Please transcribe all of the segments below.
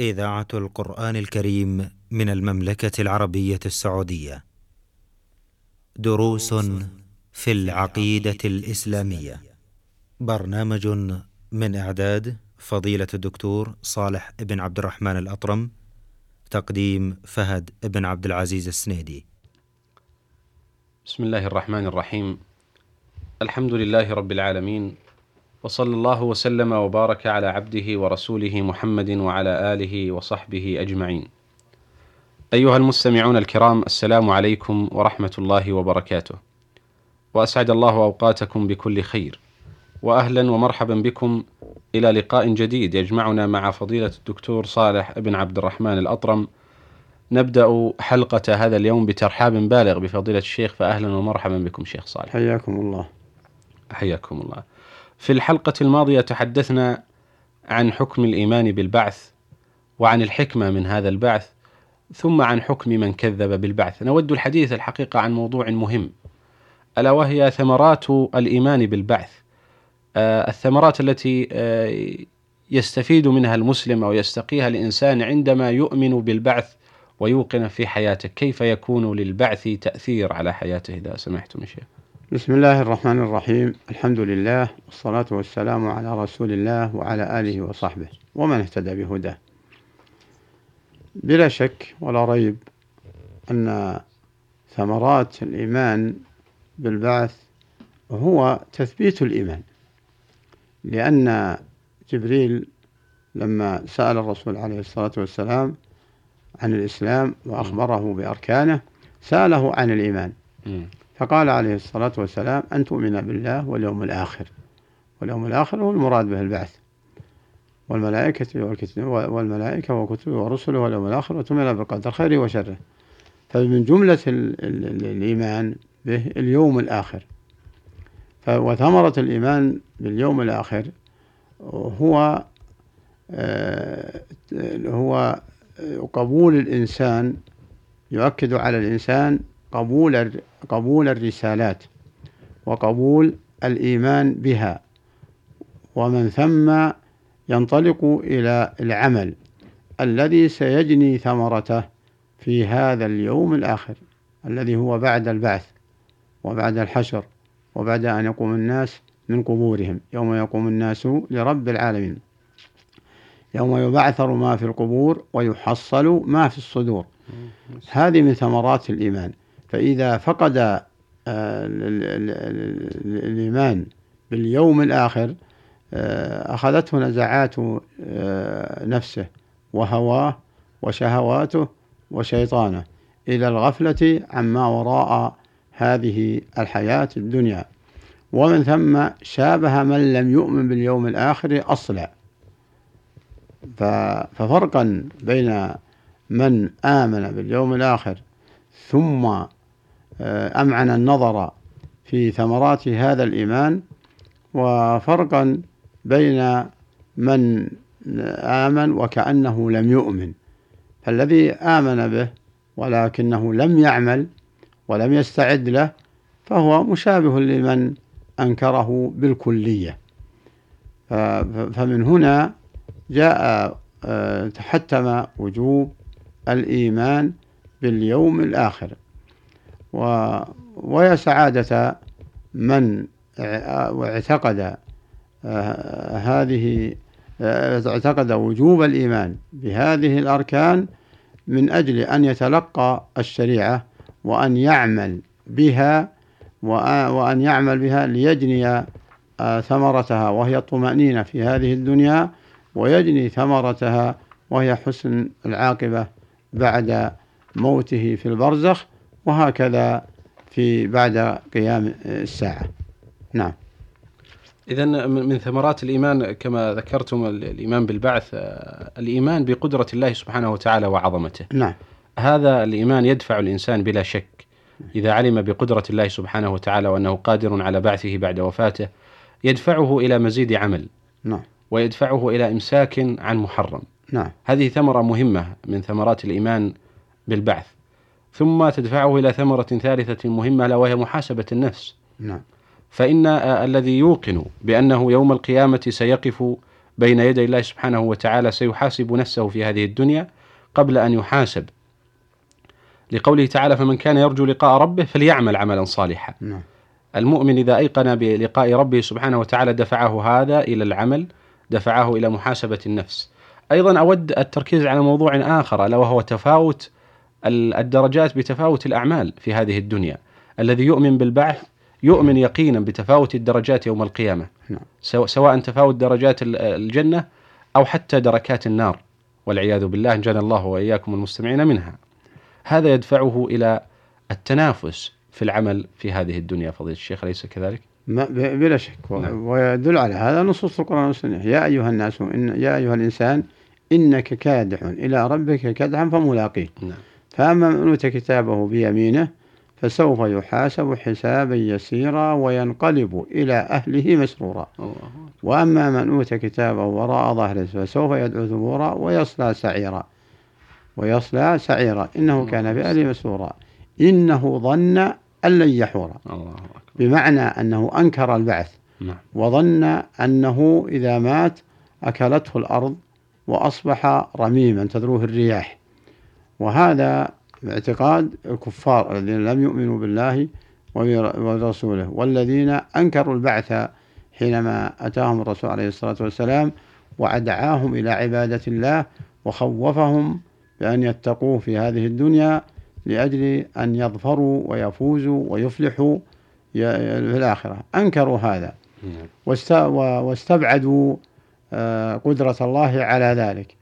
إذاعة القرآن الكريم من المملكة العربية السعودية. دروس في العقيدة الإسلامية. برنامج من إعداد فضيلة الدكتور صالح بن عبد الرحمن الأطرم. تقديم فهد بن عبد العزيز السنيدي. بسم الله الرحمن الرحيم. الحمد لله رب العالمين وصلى الله وسلم وبارك على عبده ورسوله محمد وعلى آله وصحبه أجمعين. أيها المستمعون الكرام السلام عليكم ورحمة الله وبركاته. وأسعد الله أوقاتكم بكل خير. واهلا ومرحبا بكم إلى لقاء جديد يجمعنا مع فضيلة الدكتور صالح بن عبد الرحمن الأطرم. نبدأ حلقة هذا اليوم بترحاب بالغ بفضيلة الشيخ فاهلا ومرحبا بكم شيخ صالح. حياكم الله. حياكم الله. في الحلقة الماضية تحدثنا عن حكم الإيمان بالبعث وعن الحكمة من هذا البعث ثم عن حكم من كذب بالبعث. نود الحديث الحقيقة عن موضوع مهم ألا وهي ثمرات الإيمان بالبعث. آه الثمرات التي آه يستفيد منها المسلم أو يستقيها الإنسان عندما يؤمن بالبعث ويوقن في حياته، كيف يكون للبعث تأثير على حياته إذا سمحتم شيخ. بسم الله الرحمن الرحيم. الحمد لله والصلاة والسلام على رسول الله وعلى آله وصحبه ومن اهتدى بهداه. بلا شك ولا ريب أن ثمرات الإيمان بالبعث هو تثبيت الإيمان لأن جبريل لما سأل الرسول عليه الصلاة والسلام عن الإسلام وأخبره بأركانه سأله عن الإيمان. فقال عليه الصلاة والسلام أن تؤمن بالله واليوم الآخر. واليوم الآخر هو المراد به البعث. والملائكة والملائكة وكتبه ورسله واليوم الآخر وتؤمن بالقدر خيره وشره. فمن جملة الإيمان به اليوم الآخر. وثمرة الإيمان باليوم الآخر هو هو قبول الإنسان يؤكد على الإنسان قبول قبول الرسالات وقبول الإيمان بها. ومن ثم ينطلق إلى العمل الذي سيجني ثمرته في هذا اليوم الآخر الذي هو بعد البعث وبعد الحشر وبعد أن يقوم الناس من قبورهم. يوم يقوم الناس لرب العالمين. يوم يبعثر ما في القبور ويحصل ما في الصدور. هذه من ثمرات الإيمان. فإذا فقد آه، الإيمان باليوم الآخر آه، أخذته نزعات آه، نفسه وهواه وشهواته وشيطانه إلى الغفلة عما وراء هذه الحياة الدنيا. ومن ثم شابه من لم يؤمن باليوم الآخر أصلا. ففرقا بين من آمن باليوم الآخر ثم أمعن النظر في ثمرات هذا الإيمان وفرقا بين من آمن وكأنه لم يؤمن. فالذي آمن به ولكنه لم يعمل ولم يستعد له فهو مشابه لمن أنكره بالكلية. فمن هنا جاء آه، تحتم وجوب الإيمان باليوم الآخر. و ويا سعادة من اعتقد آه، هذه آه، اعتقد وجوب الإيمان بهذه الأركان من أجل أن يتلقى الشريعة وأن يعمل بها وأن يعمل بها ليجني آه، ثمرتها وهي الطمأنينة في هذه الدنيا ويجني ثمرتها وهي حسن العاقبة بعد موته في البرزخ. وهكذا في بعد قيام الساعة. نعم. إذا من ثمرات الإيمان كما ذكرتم الإيمان بالبعث آه، الإيمان بقدرة الله سبحانه وتعالى وعظمته. نعم. هذا الإيمان يدفع الإنسان بلا شك. إذا علم بقدرة الله سبحانه وتعالى وأنه قادر على بعثه بعد وفاته يدفعه إلى مزيد عمل. نعم. ويدفعه إلى إمساك عن محرم. نعم. هذه ثمرة مهمة من ثمرات الإيمان بالبعث. ثم تدفعه إلى ثمرة ثالثة مهمة ألا وهي محاسبة النفس. نعم. فإن الذي يوقن بأنه يوم القيامة سيقف بين يدي الله سبحانه وتعالى سيحاسب نفسه في هذه الدنيا قبل أن يحاسب. لقوله تعالى فمن كان يرجو لقاء ربه فليعمل عملا صالحا. نعم. المؤمن إذا أيقن بلقاء ربه سبحانه وتعالى دفعه هذا إلى العمل دفعه إلى محاسبة النفس. أيضا أود التركيز على موضوع آخر ألا وهو تفاوت الدرجات بتفاوت الأعمال في هذه الدنيا الذي يؤمن بالبعث يؤمن يقينا بتفاوت الدرجات يوم القيامة نعم. سواء تفاوت درجات الجنة أو حتى دركات النار والعياذ بالله جنى الله وإياكم المستمعين منها هذا يدفعه إلى التنافس في العمل في هذه الدنيا فضيلة الشيخ أليس كذلك؟ ما بلا شك نعم. ويدل على هذا نصوص القرآن والسنة يا أيها الناس إن يا أيها الإنسان إنك كادح إلى ربك كدحا فملاقيه نعم. فأما من أوتي كتابه بيمينه فسوف يحاسب حسابا يسيرا وينقلب إلى أهله مسرورا. وأما من أوتي كتابه وراء ظهره فسوف يدعو ثبورا ويصلى سعيرا. ويصلى سعيرا. إنه كان بأهله مسرورا. إنه ظن أن لن يحورا بمعنى أنه أنكر البعث. نعم. وظن أنه إذا مات أكلته الأرض وأصبح رميما تذروه الرياح. وهذا باعتقاد الكفار الذين لم يؤمنوا بالله ورسوله والذين أنكروا البعث حينما أتاهم الرسول عليه الصلاة والسلام ودعاهم إلى عبادة الله وخوفهم بأن يتقوه في هذه الدنيا لأجل أن يظفروا ويفوزوا ويفلحوا في الآخرة. أنكروا هذا. نعم. واستبعدوا آه، قدرة الله على ذلك.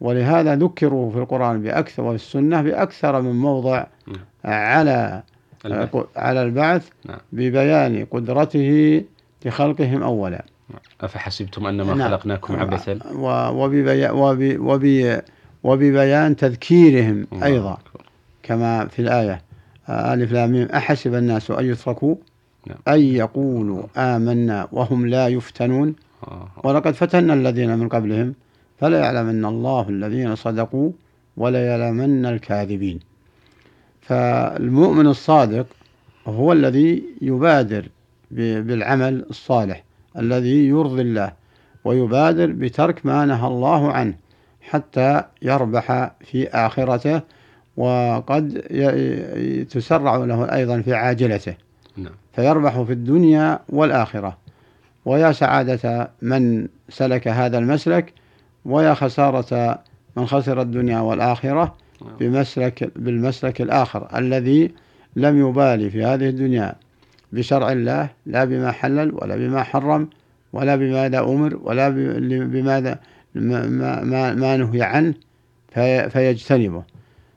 ولهذا ذكروا في القرآن بأكثر وفي السنة بأكثر من موضع نعم. على البعث. على البعث نعم. ببيان قدرته لخلقهم أولا أفحسبتم أنما نعم. خلقناكم عبثا وببيان, وببيان تذكيرهم أيضا كما في الآية ألف لام أحسب الناس أن يتركوا نعم. أن يقولوا آمنا وهم لا يفتنون آه. ولقد فتنا الذين من قبلهم فلا يعلمن الله الذين صدقوا ولا يعلمن الكاذبين. فالمؤمن الصادق هو الذي يبادر بالعمل الصالح الذي يرضي الله ويبادر بترك ما نهى الله عنه حتى يربح في آخرته وقد تسرع له أيضا في عاجلته. نعم. فيربح في الدنيا والآخرة. ويا سعادة من سلك هذا المسلك ويا خسارة من خسر الدنيا والآخرة نعم. بمسلك بالمسلك الآخر الذي لم يبالي في هذه الدنيا بشرع الله لا بما حلل ولا بما حرم ولا بماذا أمر ولا بماذا ما, ما, ما نهي عنه في فيجتنبه.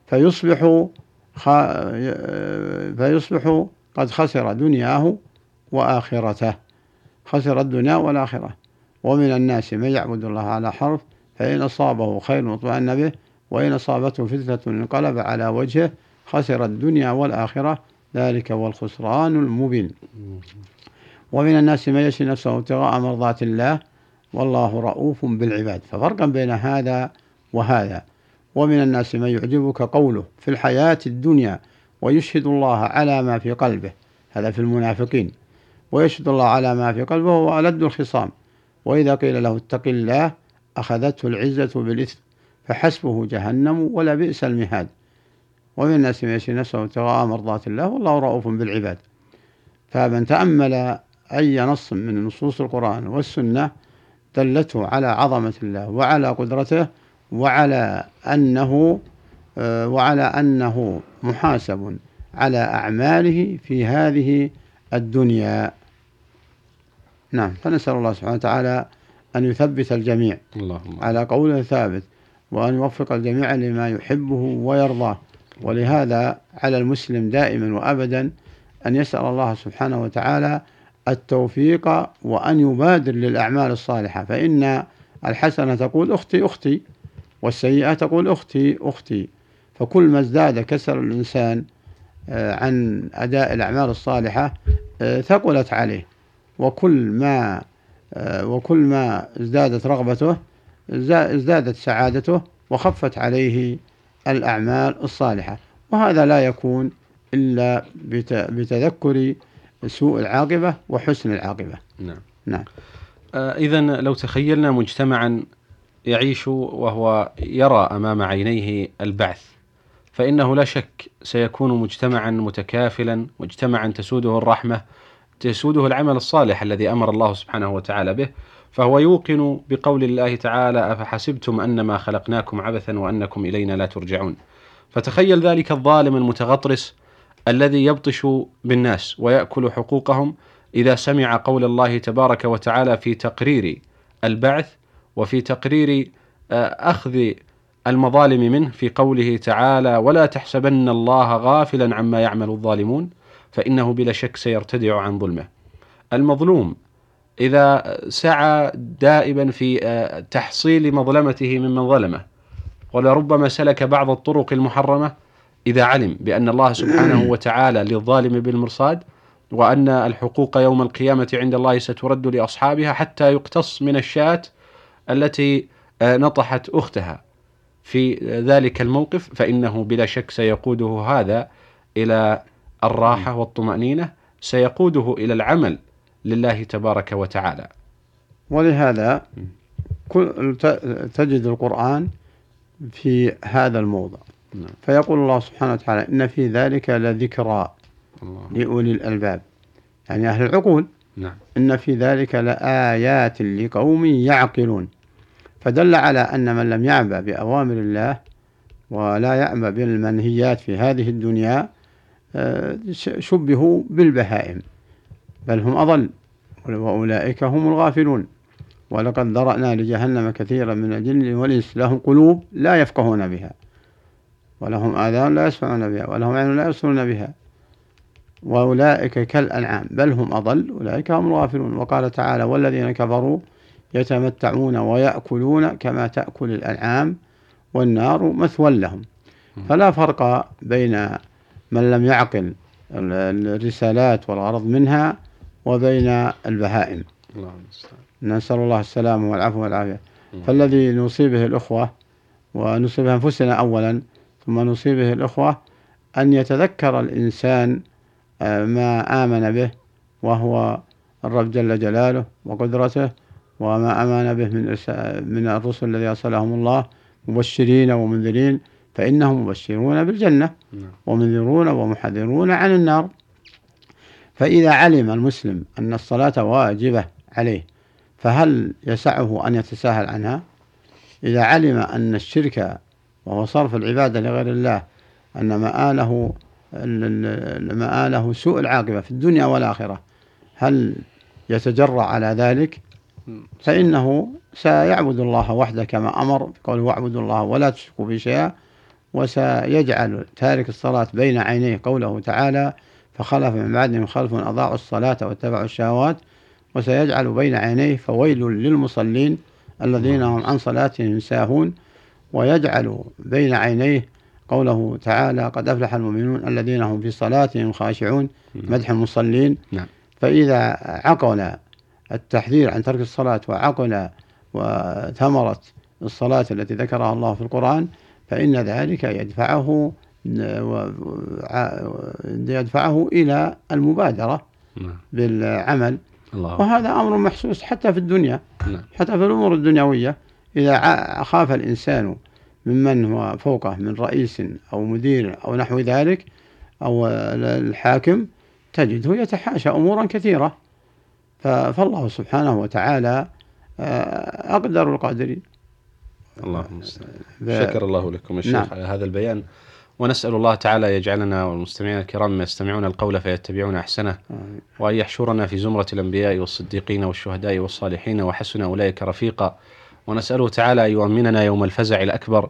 فيصبح فيصبح قد خسر دنياه وآخرته. خسر الدنيا والآخرة. ومن الناس من يعبد الله على حرف فإن أصابه خير اطمأن به وإن أصابته فتنة انقلب على وجهه خسر الدنيا والآخرة ذلك هو الخسران المبين. ومن الناس من يشري نفسه ابتغاء مرضات الله والله رؤوف بالعباد. ففرقا بين هذا وهذا. ومن الناس من يعجبك قوله في الحياة الدنيا ويشهد الله على ما في قلبه. هذا في المنافقين. ويشهد الله على ما في قلبه وهو ألد الخصام. وإذا قيل له اتق الله أخذته العزة بالإثم فحسبه جهنم ولا بئس المهاد. ومن الناس من يشري نفسه ابتغاء مرضات الله والله رؤوف بالعباد. فمن تأمل أي نص من نصوص القرآن والسنة دلته على عظمة الله وعلى قدرته وعلى أنه وعلى أنه محاسب على أعماله في هذه الدنيا. نعم فنسأل الله سبحانه وتعالى أن يثبت الجميع. اللهم. على قوله ثابت وأن يوفق الجميع لما يحبه ويرضاه. ولهذا على المسلم دائما وأبدا أن يسأل الله سبحانه وتعالى التوفيق وأن يبادر للأعمال الصالحة. فإن الحسنة تقول أختي أختي. والسيئة تقول أختي أختي. فكل ما ازداد كسر الإنسان آه، عن أداء الأعمال الصالحة آه، ثقلت عليه. وكل ما وكل ما ازدادت رغبته ازدادت سعادته وخفت عليه الأعمال الصالحة. وهذا لا يكون إلا بتذكر سوء العاقبة وحسن العاقبة. نعم. نعم. إذا لو تخيلنا مجتمعا يعيش وهو يرى أمام عينيه البعث فإنه لا شك سيكون مجتمعا متكافلا مجتمعا تسوده الرحمة تسوده العمل الصالح الذي أمر الله سبحانه وتعالى به فهو يوقن بقول الله تعالى أفحسبتم أنما خلقناكم عبثا وأنكم إلينا لا ترجعون. فتخيل ذلك الظالم المتغطرس الذي يبطش بالناس ويأكل حقوقهم إذا سمع قول الله تبارك وتعالى في تقرير البعث وفي تقرير آه، أخذ المظالم منه في قوله تعالى ولا تحسبن الله غافلا عما يعمل الظالمون فإنه بلا شك سيرتدع عن ظلمه. المظلوم إذا سعى دائما في آه، تحصيل مظلمته ممن ظلمه ولربما سلك بعض الطرق المحرمة إذا علم بأن الله سبحانه وتعالى للظالم بالمرصاد وأن الحقوق يوم القيامة عند الله سترد لأصحابها حتى يقتص من الشاة التي آه، نطحت أختها. في ذلك الموقف فإنه بلا شك سيقوده هذا إلى الراحة والطمأنينة سيقوده إلى العمل لله تبارك وتعالى. ولهذا تجد القرآن في هذا الموضع. نعم. فيقول الله سبحانه وتعالى إن في ذلك لذكرى لأولي الألباب. يعني أهل العقول نعم. إن في ذلك لآيات لقوم يعقلون. فدل على أن من لم يعبأ بأوامر الله ولا يعبأ بالمنهيات في هذه الدنيا شبهوا بالبهائم بل هم أضل وأولئك هم الغافلون. ولقد ذرأنا لجهنم كثيرا من الجن والإنس لهم قلوب لا يفقهون بها ولهم آذان لا يسمعون بها ولهم عين لا يبصرون بها. وأولئك كالأنعام بل هم أضل أولئك هم الغافلون. وقال تعالى والذين كفروا يتمتعون ويأكلون كما تأكل الأنعام والنار مثوى لهم. فلا فرق بين من لم يعقل الرسالات والغرض منها وبين البهائم. نسأل الله السلامة والعفو والعافية. فالذي نصيب به الأخوة ونصيب أنفسنا أولا ثم نصيب به الأخوة أن يتذكر الإنسان آه، ما آمن به وهو الرب جل جلاله وقدرته وما أمان به من من الرسل الذي أرسلهم الله مبشرين ومنذرين فإنهم مبشرون بالجنة نعم. ومنذرون ومحذرون عن النار. فإذا علم المسلم أن الصلاة واجبة عليه فهل يسعه أن يتساهل عنها؟ إذا علم أن الشرك وهو صرف العبادة لغير الله أن مآله مآله سوء العاقبة في الدنيا والآخرة هل يتجرع على ذلك؟ فإنه سيعبد الله وحده كما أمر بقوله واعبدوا الله ولا تشركوا به شيئا. وسيجعل تارك الصلاة بين عينيه قوله تعالى فخلف من بعدهم خلف أضاعوا الصلاة واتبعوا الشهوات وسيجعل بين عينيه فويل للمصلين الذين هم عن صلاتهم ساهون ويجعل بين عينيه قوله تعالى قد أفلح المؤمنون الذين هم في صلاتهم خاشعون مدح المصلين نعم. فإذا عقل التحذير عن ترك الصلاة وعقل وثمرة الصلاة التي ذكرها الله في القرآن فإن ذلك يدفعه يدفعه إلى المبادرة نعم. بالعمل الله. وهذا أمر محسوس حتى في الدنيا نعم. حتى في الأمور الدنيوية إذا خاف الإنسان ممن هو فوقه من رئيس أو مدير أو نحو ذلك أو الحاكم تجده يتحاشى أمورا كثيرة فالله سبحانه وتعالى آه، أقدر القادرين الله شكر الله لكم الشيخ نعم. على هذا البيان. ونسأل الله تعالى يجعلنا والمستمعين الكرام يستمعون القول فيتبعون أحسنه وأن يحشرنا في زمرة الأنبياء والصديقين والشهداء والصالحين وحسن أولئك رفيقا. ونسأله تعالى أن يؤمننا يوم الفزع الأكبر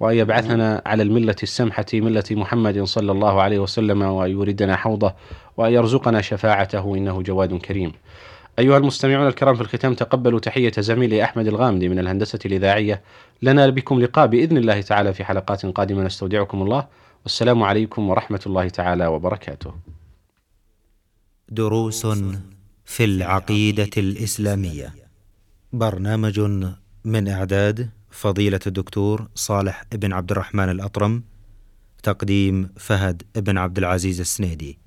وأن يبعثنا على الملة السمحة ملة محمد صلى الله عليه وسلم وأن يوردنا حوضه وأن يرزقنا شفاعته إنه جواد كريم. أيها المستمعون الكرام في الختام تقبلوا تحية زميلي أحمد الغامدي من الهندسة الإذاعية. لنا بكم لقاء بإذن الله تعالى في حلقات قادمة. نستودعكم الله. والسلام عليكم ورحمة الله تعالى وبركاته. دروس في العقيدة الإسلامية. برنامج من إعداد فضيلة الدكتور صالح بن عبد الرحمن الأطرم تقديم فهد بن عبد العزيز السنيدي.